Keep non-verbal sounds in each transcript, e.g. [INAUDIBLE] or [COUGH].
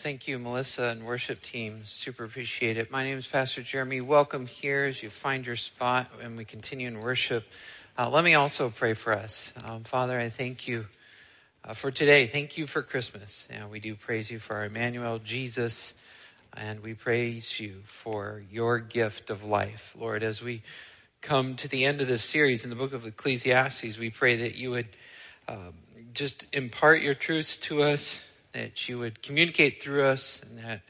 Thank you, Melissa and worship team. Super appreciate it. My name is Pastor Jeremy. Welcome here as you find your spot and we continue in worship. Uh, let me also pray for us. Um, Father, I thank you uh, for today. Thank you for Christmas. And we do praise you for our Emmanuel, Jesus, and we praise you for your gift of life. Lord, as we come to the end of this series in the book of Ecclesiastes, we pray that you would um, just impart your truths to us that you would communicate through us, and that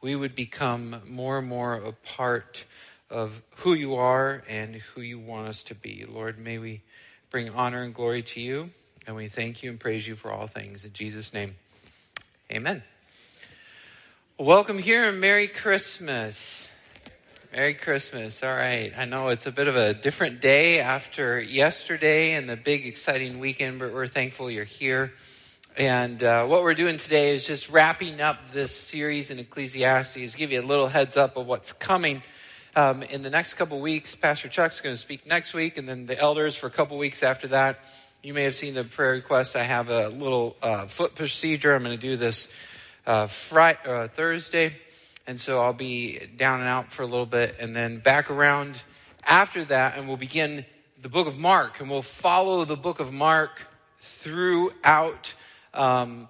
we would become more and more a part of who you are and who you want us to be. Lord, may we bring honor and glory to you, and we thank you and praise you for all things. In Jesus' name, amen. Welcome here and Merry Christmas. Merry Christmas. All right. I know it's a bit of a different day after yesterday and the big exciting weekend, but we're thankful you're here. And uh, what we're doing today is just wrapping up this series in Ecclesiastes, give you a little heads up of what's coming. Um, in the next couple weeks, Pastor Chuck's going to speak next week, and then the elders for a couple weeks after that. You may have seen the prayer request. I have a little uh, foot procedure. I'm going to do this uh, Friday, uh, Thursday, and so I'll be down and out for a little bit, and then back around after that, and we'll begin the book of Mark, and we'll follow the book of Mark throughout um,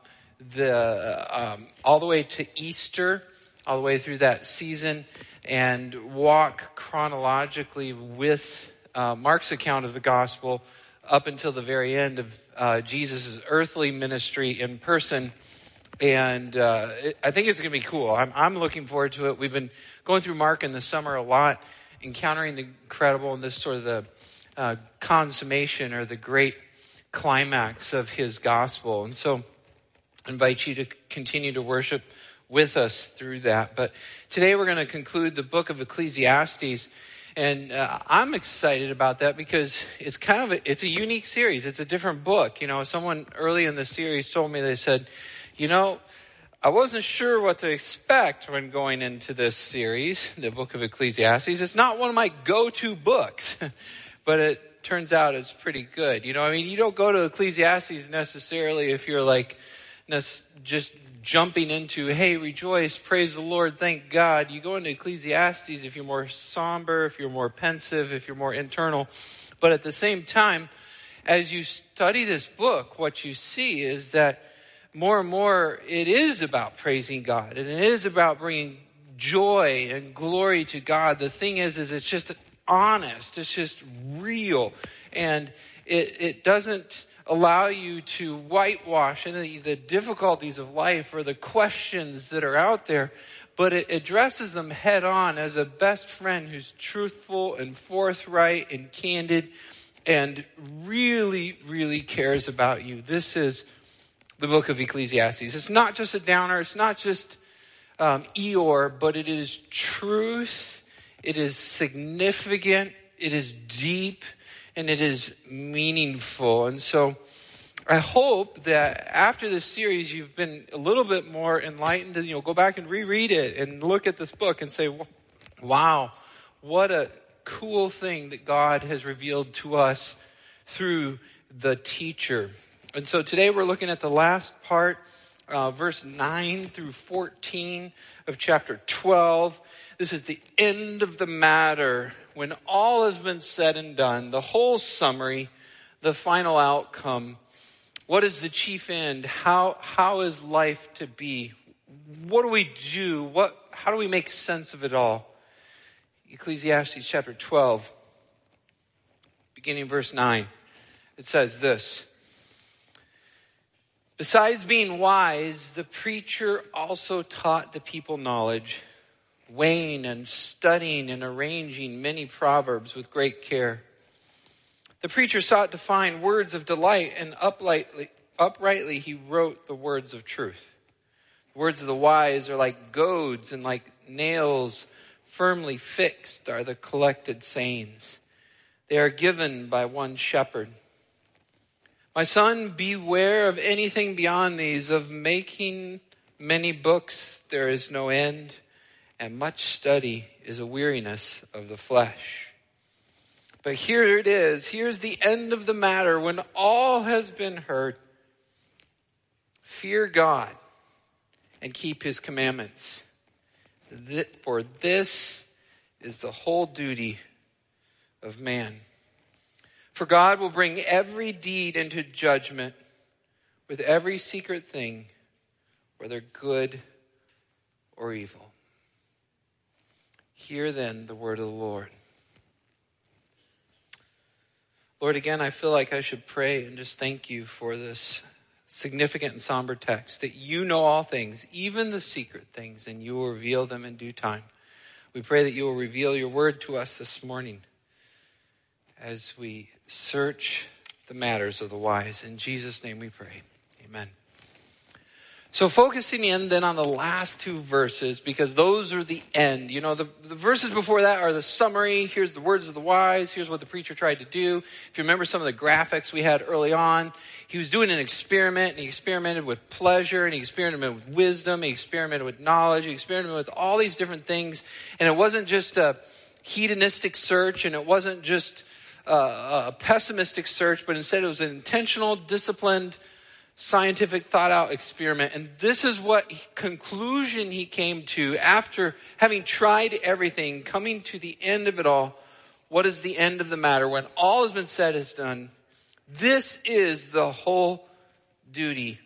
the, um, all the way to Easter, all the way through that season, and walk chronologically with uh, Mark's account of the gospel up until the very end of uh, Jesus' earthly ministry in person. And uh, it, I think it's going to be cool. I'm, I'm looking forward to it. We've been going through Mark in the summer a lot, encountering the incredible and this sort of the uh, consummation or the great climax of his gospel. And so I invite you to continue to worship with us through that. But today we're going to conclude the book of Ecclesiastes. And uh, I'm excited about that because it's kind of a, it's a unique series. It's a different book. You know, someone early in the series told me they said, you know, I wasn't sure what to expect when going into this series, the book of Ecclesiastes. It's not one of my go-to books, [LAUGHS] but it turns out it's pretty good. You know, I mean, you don't go to Ecclesiastes necessarily if you're like just jumping into, hey, rejoice, praise the Lord, thank God. You go into Ecclesiastes if you're more somber, if you're more pensive, if you're more internal. But at the same time, as you study this book, what you see is that more and more it is about praising God and it is about bringing joy and glory to God. The thing is, is it's just honest. It's just real. And it, it doesn't allow you to whitewash any of the difficulties of life or the questions that are out there, but it addresses them head on as a best friend who's truthful and forthright and candid and really, really cares about you. This is the book of Ecclesiastes. It's not just a downer. It's not just um, Eeyore, but it is truth it is significant, it is deep, and it is meaningful. And so I hope that after this series, you've been a little bit more enlightened. And, you know, go back and reread it and look at this book and say, wow, what a cool thing that God has revealed to us through the teacher. And so today we're looking at the last part, uh, verse 9 through 14 of chapter 12. This is the end of the matter. When all has been said and done, the whole summary, the final outcome. What is the chief end? How, how is life to be? What do we do? What, how do we make sense of it all? Ecclesiastes chapter 12, beginning verse 9. It says this. Besides being wise, the preacher also taught the people knowledge weighing and studying and arranging many proverbs with great care. The preacher sought to find words of delight, and uprightly, uprightly he wrote the words of truth. The words of the wise are like goads, and like nails firmly fixed are the collected sayings. They are given by one shepherd. My son, beware of anything beyond these, of making many books, there is no end and much study is a weariness of the flesh. But here it is. Here's the end of the matter. When all has been heard, fear God and keep his commandments. For this is the whole duty of man. For God will bring every deed into judgment with every secret thing, whether good or evil. Hear then the word of the Lord. Lord, again, I feel like I should pray and just thank you for this significant and somber text that you know all things, even the secret things, and you will reveal them in due time. We pray that you will reveal your word to us this morning as we search the matters of the wise. In Jesus' name we pray. Amen. So focusing in then on the last two verses, because those are the end. You know, the, the verses before that are the summary. Here's the words of the wise. Here's what the preacher tried to do. If you remember some of the graphics we had early on, he was doing an experiment and he experimented with pleasure and he experimented with wisdom. He experimented with knowledge. He experimented with all these different things. And it wasn't just a hedonistic search and it wasn't just a, a pessimistic search, but instead it was an intentional, disciplined, scientific thought out experiment. And this is what conclusion he came to after having tried everything, coming to the end of it all. What is the end of the matter? When all has been said is done, this is the whole duty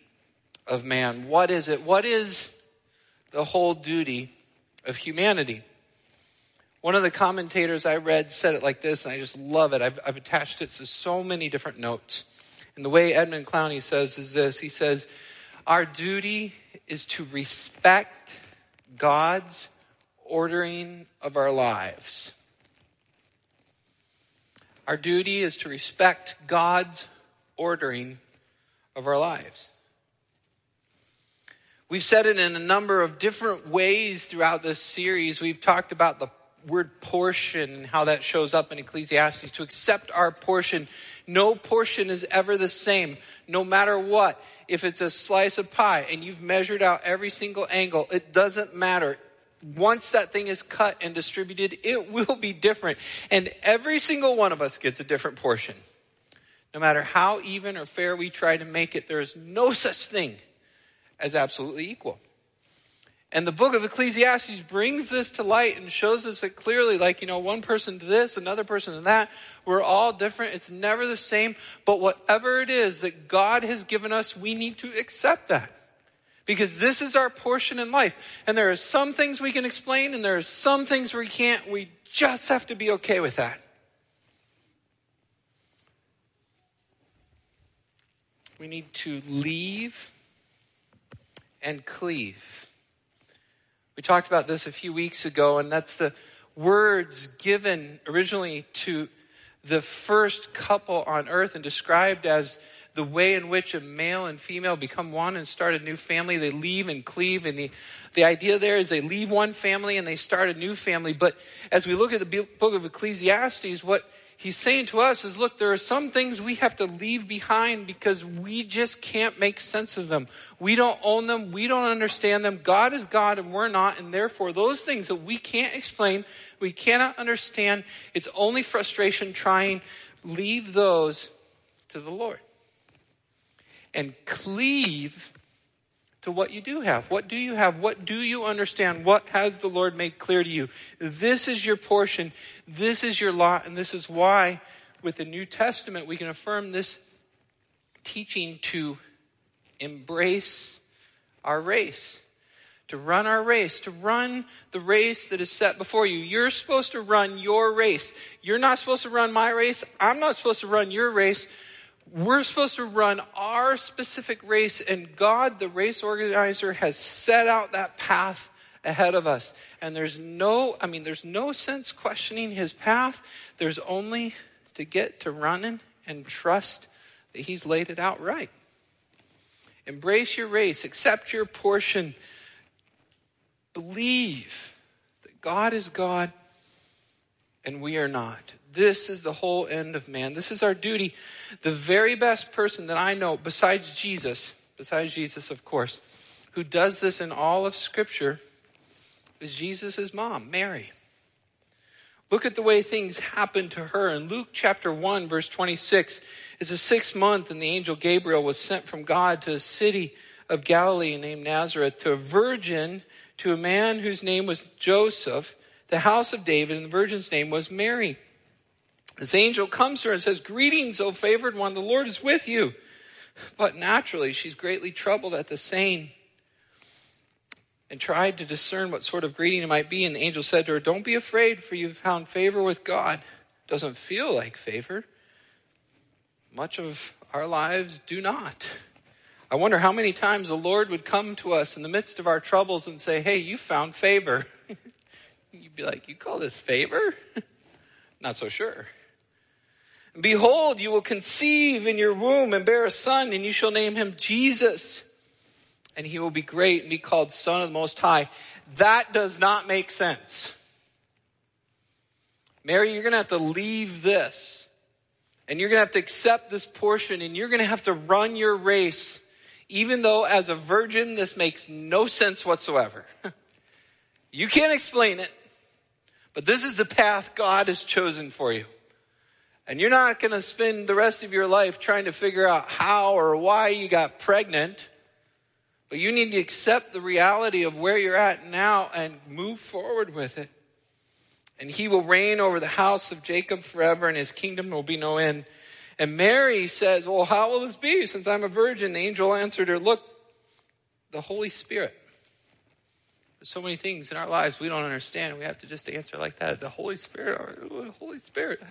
of man. What is it? What is the whole duty of humanity? One of the commentators I read said it like this, and I just love it. I've, I've attached it to so many different notes. And the way Edmund Clowney says is this he says, Our duty is to respect God's ordering of our lives. Our duty is to respect God's ordering of our lives. We've said it in a number of different ways throughout this series. We've talked about the word portion and how that shows up in Ecclesiastes. To accept our portion no portion is ever the same, no matter what. If it's a slice of pie and you've measured out every single angle, it doesn't matter. Once that thing is cut and distributed, it [LAUGHS] will be different. And every single one of us gets a different portion. No matter how even or fair we try to make it, there is no such thing as absolutely equal. And the book of Ecclesiastes brings this to light and shows us it clearly like, you know, one person to this, another person to that. We're all different. It's never the same. But whatever it is that God has given us, we need to accept that. Because this is our portion in life. And there are some things we can explain and there are some things we can't. We just have to be okay with that. We need to leave and cleave. We talked about this a few weeks ago, and that's the words given originally to the first couple on earth and described as the way in which a male and female become one and start a new family. They leave and cleave. And the, the idea there is they leave one family and they start a new family. But as we look at the book of Ecclesiastes, what he's saying to us is look, there are some things we have to leave behind because we just can't make sense of them. We don't own them. We don't understand them. God is God and we're not. And therefore, those things that we can't explain, we cannot understand, it's only frustration trying, leave those to the Lord. And cleave to what you do have. What do you have? What do you understand? What has the Lord made clear to you? This is your portion. This is your lot. And this is why, with the New Testament, we can affirm this teaching to embrace our race. To run our race, to run the race that is set before you. You're supposed to run your race. You're not supposed to run my race. I'm not supposed to run your race we're supposed to run our specific race, and God, the race organizer, has set out that path ahead of us. And there's no, I mean, there's no sense questioning his path. There's only to get to running and trust that he's laid it out right. Embrace your race, accept your portion, believe that God is God and we are not. This is the whole end of man. This is our duty. The very best person that I know, besides Jesus, besides Jesus, of course, who does this in all of Scripture, is Jesus' mom, Mary. Look at the way things happened to her. In Luke chapter 1, verse 26, it's a sixth month, and the angel Gabriel was sent from God to a city of Galilee named Nazareth to a virgin, to a man whose name was Joseph, the house of David, and the virgin's name was Mary. This angel comes to her and says, Greetings, O favored one, the Lord is with you. But naturally, she's greatly troubled at the saying and tried to discern what sort of greeting it might be. And the angel said to her, Don't be afraid, for you've found favor with God. Doesn't feel like favor. Much of our lives do not. I wonder how many times the Lord would come to us in the midst of our troubles and say, Hey, you found favor. [LAUGHS] You'd be like, You call this favor? [LAUGHS] Not so sure. Behold, you will conceive in your womb and bear a son, and you shall name him Jesus. And he will be great and be called Son of the Most High. That does not make sense. Mary, you're going to have to leave this. And you're going to have to accept this portion, and you're going to have to run your race, even though as a virgin, this makes no sense whatsoever. [LAUGHS] you can't explain it, but this is the path God has chosen for you. And you're not going to spend the rest of your life trying to figure out how or why you got pregnant. But you need to accept the reality of where you're at now and move forward with it. And he will reign over the house of Jacob forever, and his kingdom will be no end. And Mary says, Well, how will this be since I'm a virgin? The angel answered her, Look, the Holy Spirit. There's so many things in our lives we don't understand. We have to just answer like that. The Holy Spirit, Holy Spirit.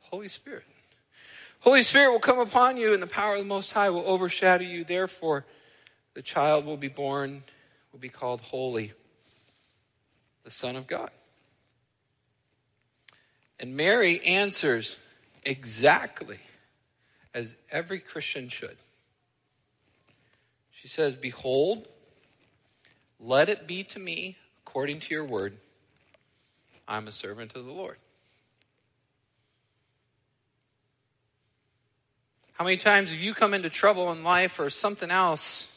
Holy Spirit. Holy Spirit will come upon you, and the power of the Most High will overshadow you. Therefore, the child will be born, will be called Holy, the Son of God. And Mary answers exactly as every Christian should. She says, Behold, let it be to me according to your word. I'm a servant of the Lord. How many times have you come into trouble in life or something else?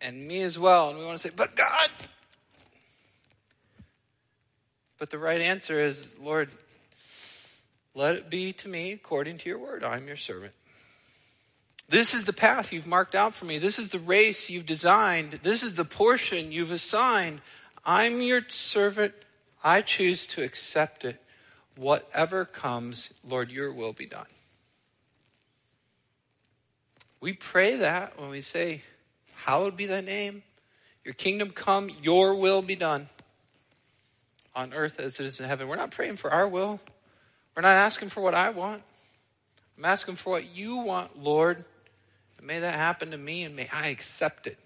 And me as well. And we want to say, but God. But the right answer is, Lord, let it be to me according to your word. I'm your servant. This is the path you've marked out for me. This is the race you've designed. This is the portion you've assigned. I'm your servant. I choose to accept it whatever comes, Lord, your will be done. We pray that when we say, Hallowed be thy name, your kingdom come, your will be done on earth as it is in heaven. We're not praying for our will. We're not asking for what I want. I'm asking for what you want, Lord. And may that happen to me and may I accept it.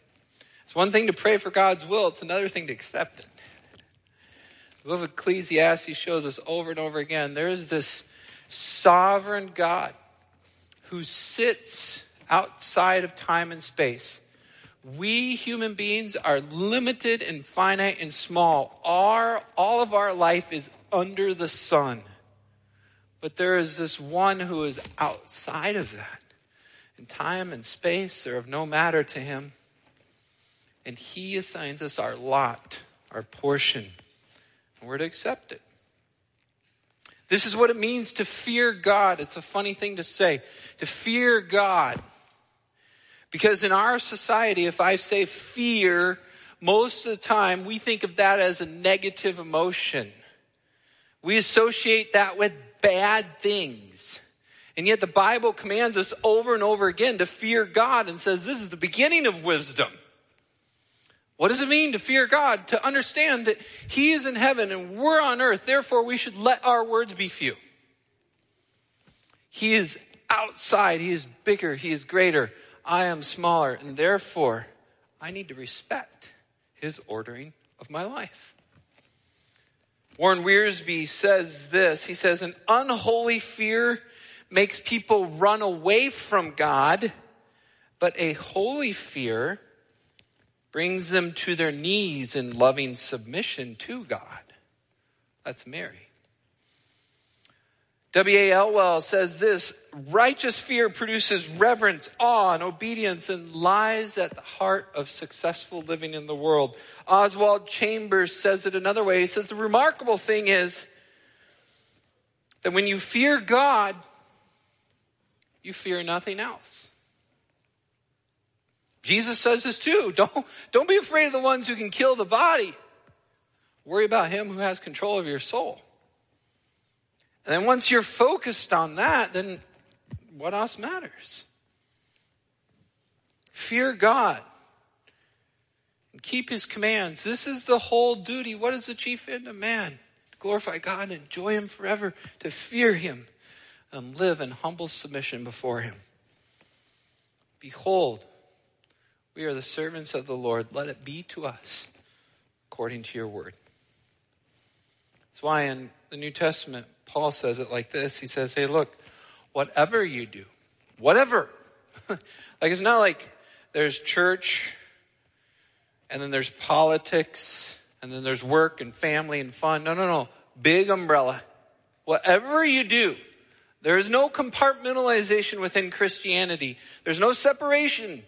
It's one thing to pray for God's will, it's another thing to accept it. The book of Ecclesiastes shows us over and over again there is this sovereign God who sits outside of time and space. We human beings are limited and finite and small. Our, all of our life is under the sun. But there is this one who is outside of that. And time and space are of no matter to him. And he assigns us our lot, our portion and we're to accept it. This is what it means to fear God. It's a funny thing to say, to fear God. Because in our society, if I say fear, most of the time we think of that as a negative emotion. We associate that with bad things. And yet the Bible commands us over and over again to fear God and says this is the beginning of wisdom. What does it mean to fear God? To understand that He is in heaven and we're on earth, therefore we should let our words be few. He is outside, He is bigger, He is greater. I am smaller, and therefore I need to respect His ordering of my life. Warren Wiersbe says this He says, An unholy fear makes people run away from God, but a holy fear brings them to their knees in loving submission to God. That's Mary. W.A. Elwell says this righteous fear produces reverence, awe, and obedience and lies at the heart of successful living in the world. Oswald Chambers says it another way. He says the remarkable thing is that when you fear God, you fear nothing else. Jesus says this too. [LAUGHS] Don't, don't be afraid of the ones who can kill the body. Worry about him who has control of your soul. And then once you're focused on that, then what else matters? Fear God and keep his commands. This is the whole duty. What is the chief end of man? To glorify God and enjoy him forever, to fear him and live in humble submission before him. Behold, we are the servants of the Lord. Let it be to us according to your word. That's why in the New Testament, Paul says it like this. He says, Hey, look, whatever you do, whatever. [LAUGHS] like it's not like there's church and then there's politics and then there's work and family and fun. No, no, no. Big umbrella. Whatever you do, there is no compartmentalization within Christianity. There's no separation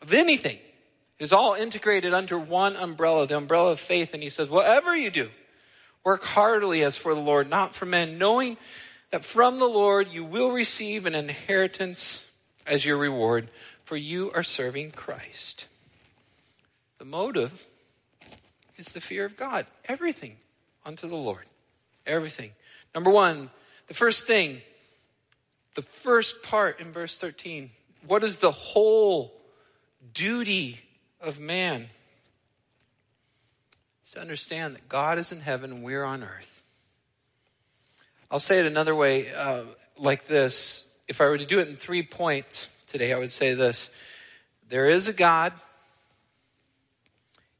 of anything. It is all integrated under one umbrella, the umbrella of faith. And he says, whatever you do, work heartily as for the Lord, not for men, knowing that from the Lord you will receive an inheritance as your reward, for you are serving Christ. The motive is the fear of God. Everything unto the Lord. Everything. Number one, the first thing, the first part in verse 13. What is the whole duty of man? It's to understand that God is in heaven and we're on earth. I'll say it another way, uh, like this. If I were to do it in three points today, I would say this There is a God,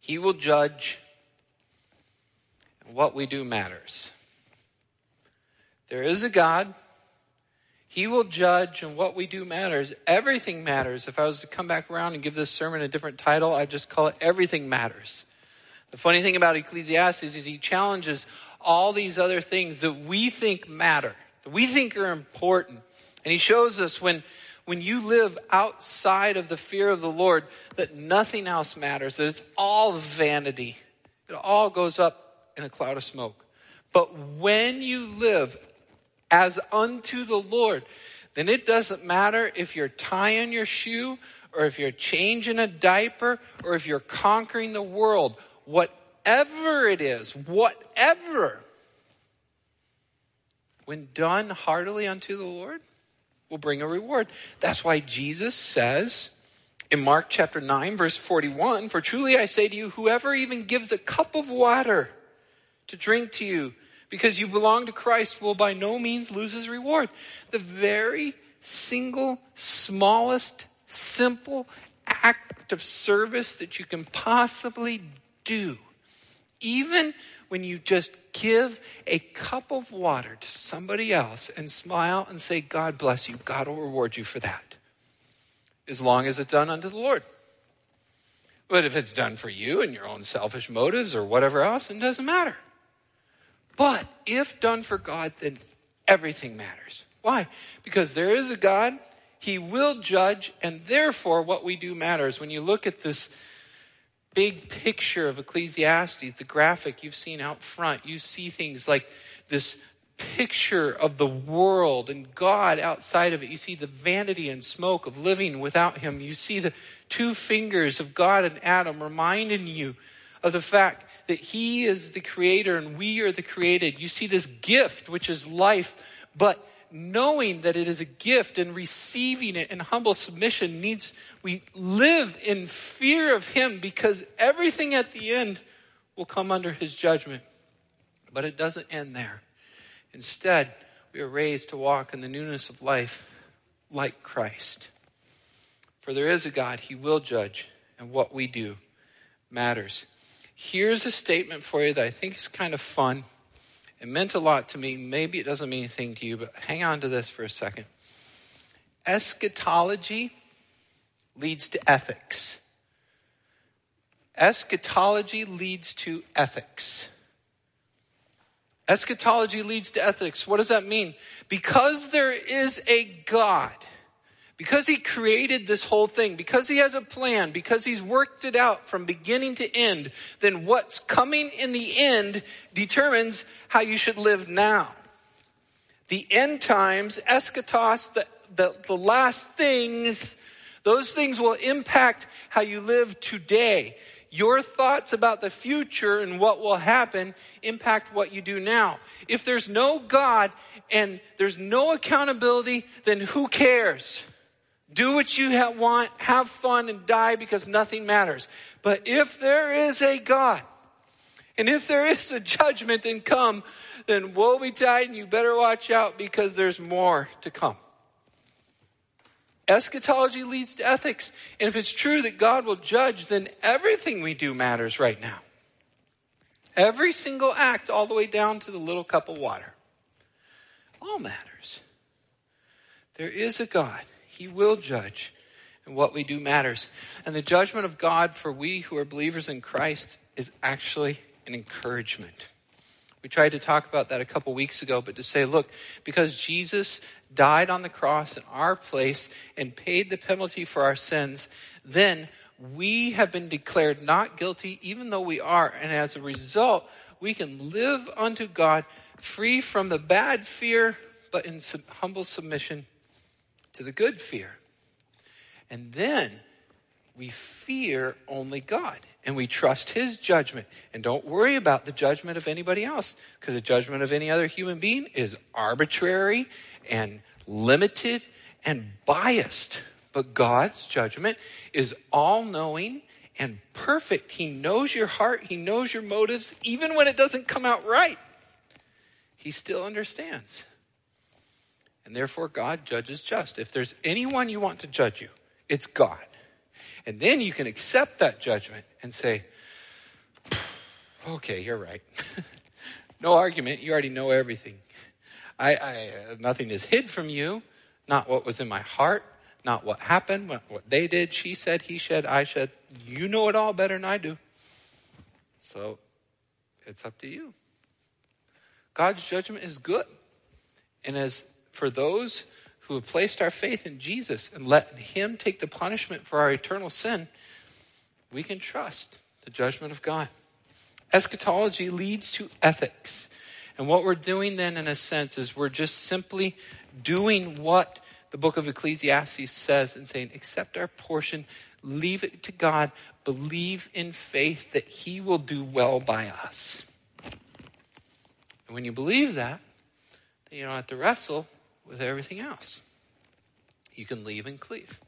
He will judge, and what we do matters. There is a God. He will judge, and what we do matters. Everything matters. If I was to come back around and give this sermon a different title, I'd just call it Everything Matters. The funny thing about Ecclesiastes is he challenges all these other things that we think matter, that we think are important. And he shows us when, when you live outside of the fear of the Lord, that nothing else matters, that it's all vanity. It all goes up in a cloud of smoke. But when you live as unto the Lord, then it doesn't matter if you're tying your shoe or if you're changing a diaper or if you're conquering the world. Whatever it is, whatever, when done heartily unto the Lord, will bring a reward. That's why Jesus says in Mark chapter 9, verse 41 For truly I say to you, whoever even gives a cup of water to drink to you, because you belong to Christ will by no means lose his reward. The very single, smallest, simple act of service that you can possibly do, even when you just give a cup of water to somebody else and smile and say, God bless you, God will reward you for that, as long as it's done unto the Lord. But if it's done for you and your own selfish motives or whatever else, it doesn't matter. But if done for God, then everything matters. Why? Because there is a God, He will judge, and therefore what we do matters. When you look at this big picture of Ecclesiastes, the graphic you've seen out front, you see things like this picture of the world and God outside of it. You see the vanity and smoke of living without Him. You see the two fingers of God and Adam reminding you of the fact that He is the creator and we are the created. You see this gift, which is life, but knowing that it is a gift and receiving it in humble submission needs, we live in fear of Him because everything at the end will come under His judgment. But it doesn't end there. Instead, we are raised to walk in the newness of life like Christ. For there is a God, He will judge, and what we do matters. Here's a statement for you that I think is kind of fun. It meant a lot to me. Maybe it doesn't mean anything to you, but hang on to this for a second. Eschatology leads to ethics. Eschatology leads to ethics. Eschatology leads to ethics. What does that mean? Because there is a God because he created this whole thing, because he has a plan, because he's worked it out from beginning to end, then what's coming in the end determines how you should live now. The end times, eschatos, the, the, the last things, Those things will impact how you live today. Your thoughts about the future and what will happen impact what you do now. If there's no God and there's no accountability, then who cares? Do what you want, have fun, and die because nothing matters. But if there is a God, and if there is a judgment and come, then woe betide, and you better watch out because there's more to come. Eschatology leads to ethics. And if it's true that God will judge, then everything we do matters right now. Every single act, all the way down to the little cup of water, all matters. There is a God. He will judge, and what we do matters. And the judgment of God for we who are believers in Christ is actually an encouragement. We tried to talk about that a couple weeks ago, but to say, look, because Jesus died on the cross in our place and paid the penalty for our sins, then we have been declared not guilty, even though we are. And as a result, we can live unto God free from the bad fear, but in humble submission to the good fear. And then we fear only God and we trust his judgment and don't worry about the judgment of anybody else because the judgment of any other human being is arbitrary and limited and biased. But God's judgment is all knowing and perfect. He knows your heart, He knows your motives, even when it doesn't come out right. He still understands. And therefore, God judges just. If there's anyone you want to judge you, it's God. And then you can accept that judgment and say, okay, you're right. [LAUGHS] no argument. You already know everything. I, I, nothing is hid from you. Not what was in my heart, not what happened, what, what they did, she said, he said, I said. You know it all better than I do. So it's up to you. God's judgment is good. And as for those who have placed our faith in Jesus and let Him take the punishment for our eternal sin, we can trust the judgment of God. Eschatology leads to ethics. And what we're doing then, in a sense, is we're just simply doing what the book of Ecclesiastes says and saying, accept our portion, leave it to God, believe in faith that He will do well by us. And when you believe that, then you don't have to wrestle with everything else. You can leave and cleave.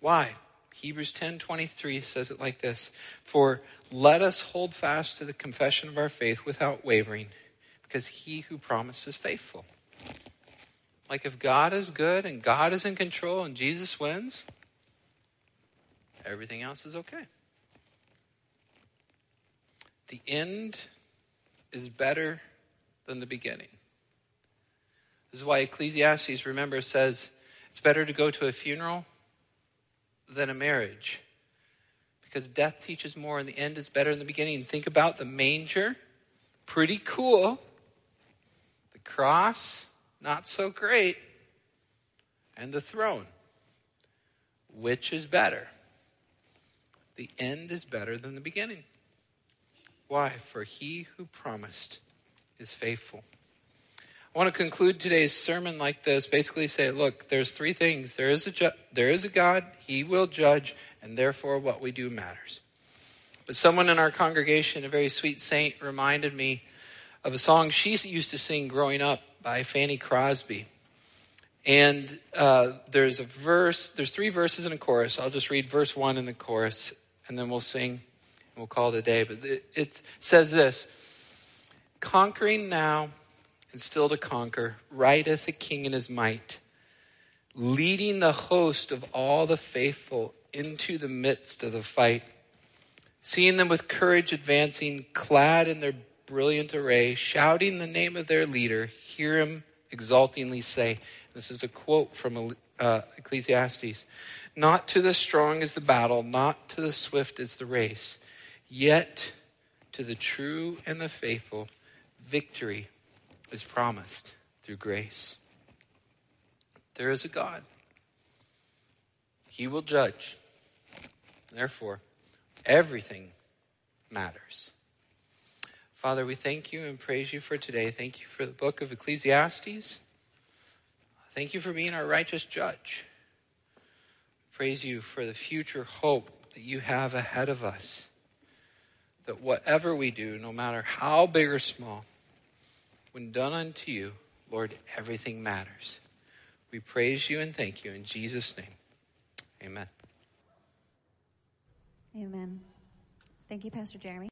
Why? Hebrews 10:23 says it like this, "For let us hold fast to the confession of our faith without wavering, because he who promised is faithful." Like if God is good and God is in control and Jesus wins, everything else is okay. The end is better than the beginning. This is why Ecclesiastes, remember, says it's better to go to a funeral than a marriage. Because death teaches more and the end is better than the beginning. Think about the manger. Pretty cool. The cross, not so great. And the throne. Which is better? The end is better than the beginning. Why? For he who promised is faithful. I want to conclude today's sermon like this. Basically, say, look, there's three things. There is a ju- there is a God. He will judge, and therefore, what we do matters. But someone in our congregation, a very sweet saint, reminded me of a song she used to sing growing up by Fanny Crosby. And uh, there's a verse. There's three verses in a chorus. I'll just read verse one in the chorus, and then we'll sing. and We'll call it a day. But it, it says this: "Conquering now." And still to conquer, rideth a king in his might, leading the host of all the faithful into the midst of the fight. Seeing them with courage advancing, clad in their brilliant array, shouting the name of their leader, hear him exultingly say, This is a quote from uh, Ecclesiastes Not to the strong is the battle, not to the swift is the race, yet to the true and the faithful, victory is promised through grace. There is a God. He will judge. Therefore, everything matters. Father, we thank you and praise you for today. Thank you for the book of Ecclesiastes. Thank you for being our righteous judge. Praise you for the future hope that you have ahead of us. That whatever we do, no matter how big or small, when done unto you, Lord, everything matters. We praise you and thank you in Jesus' name. Amen. Amen. Thank you, Pastor Jeremy.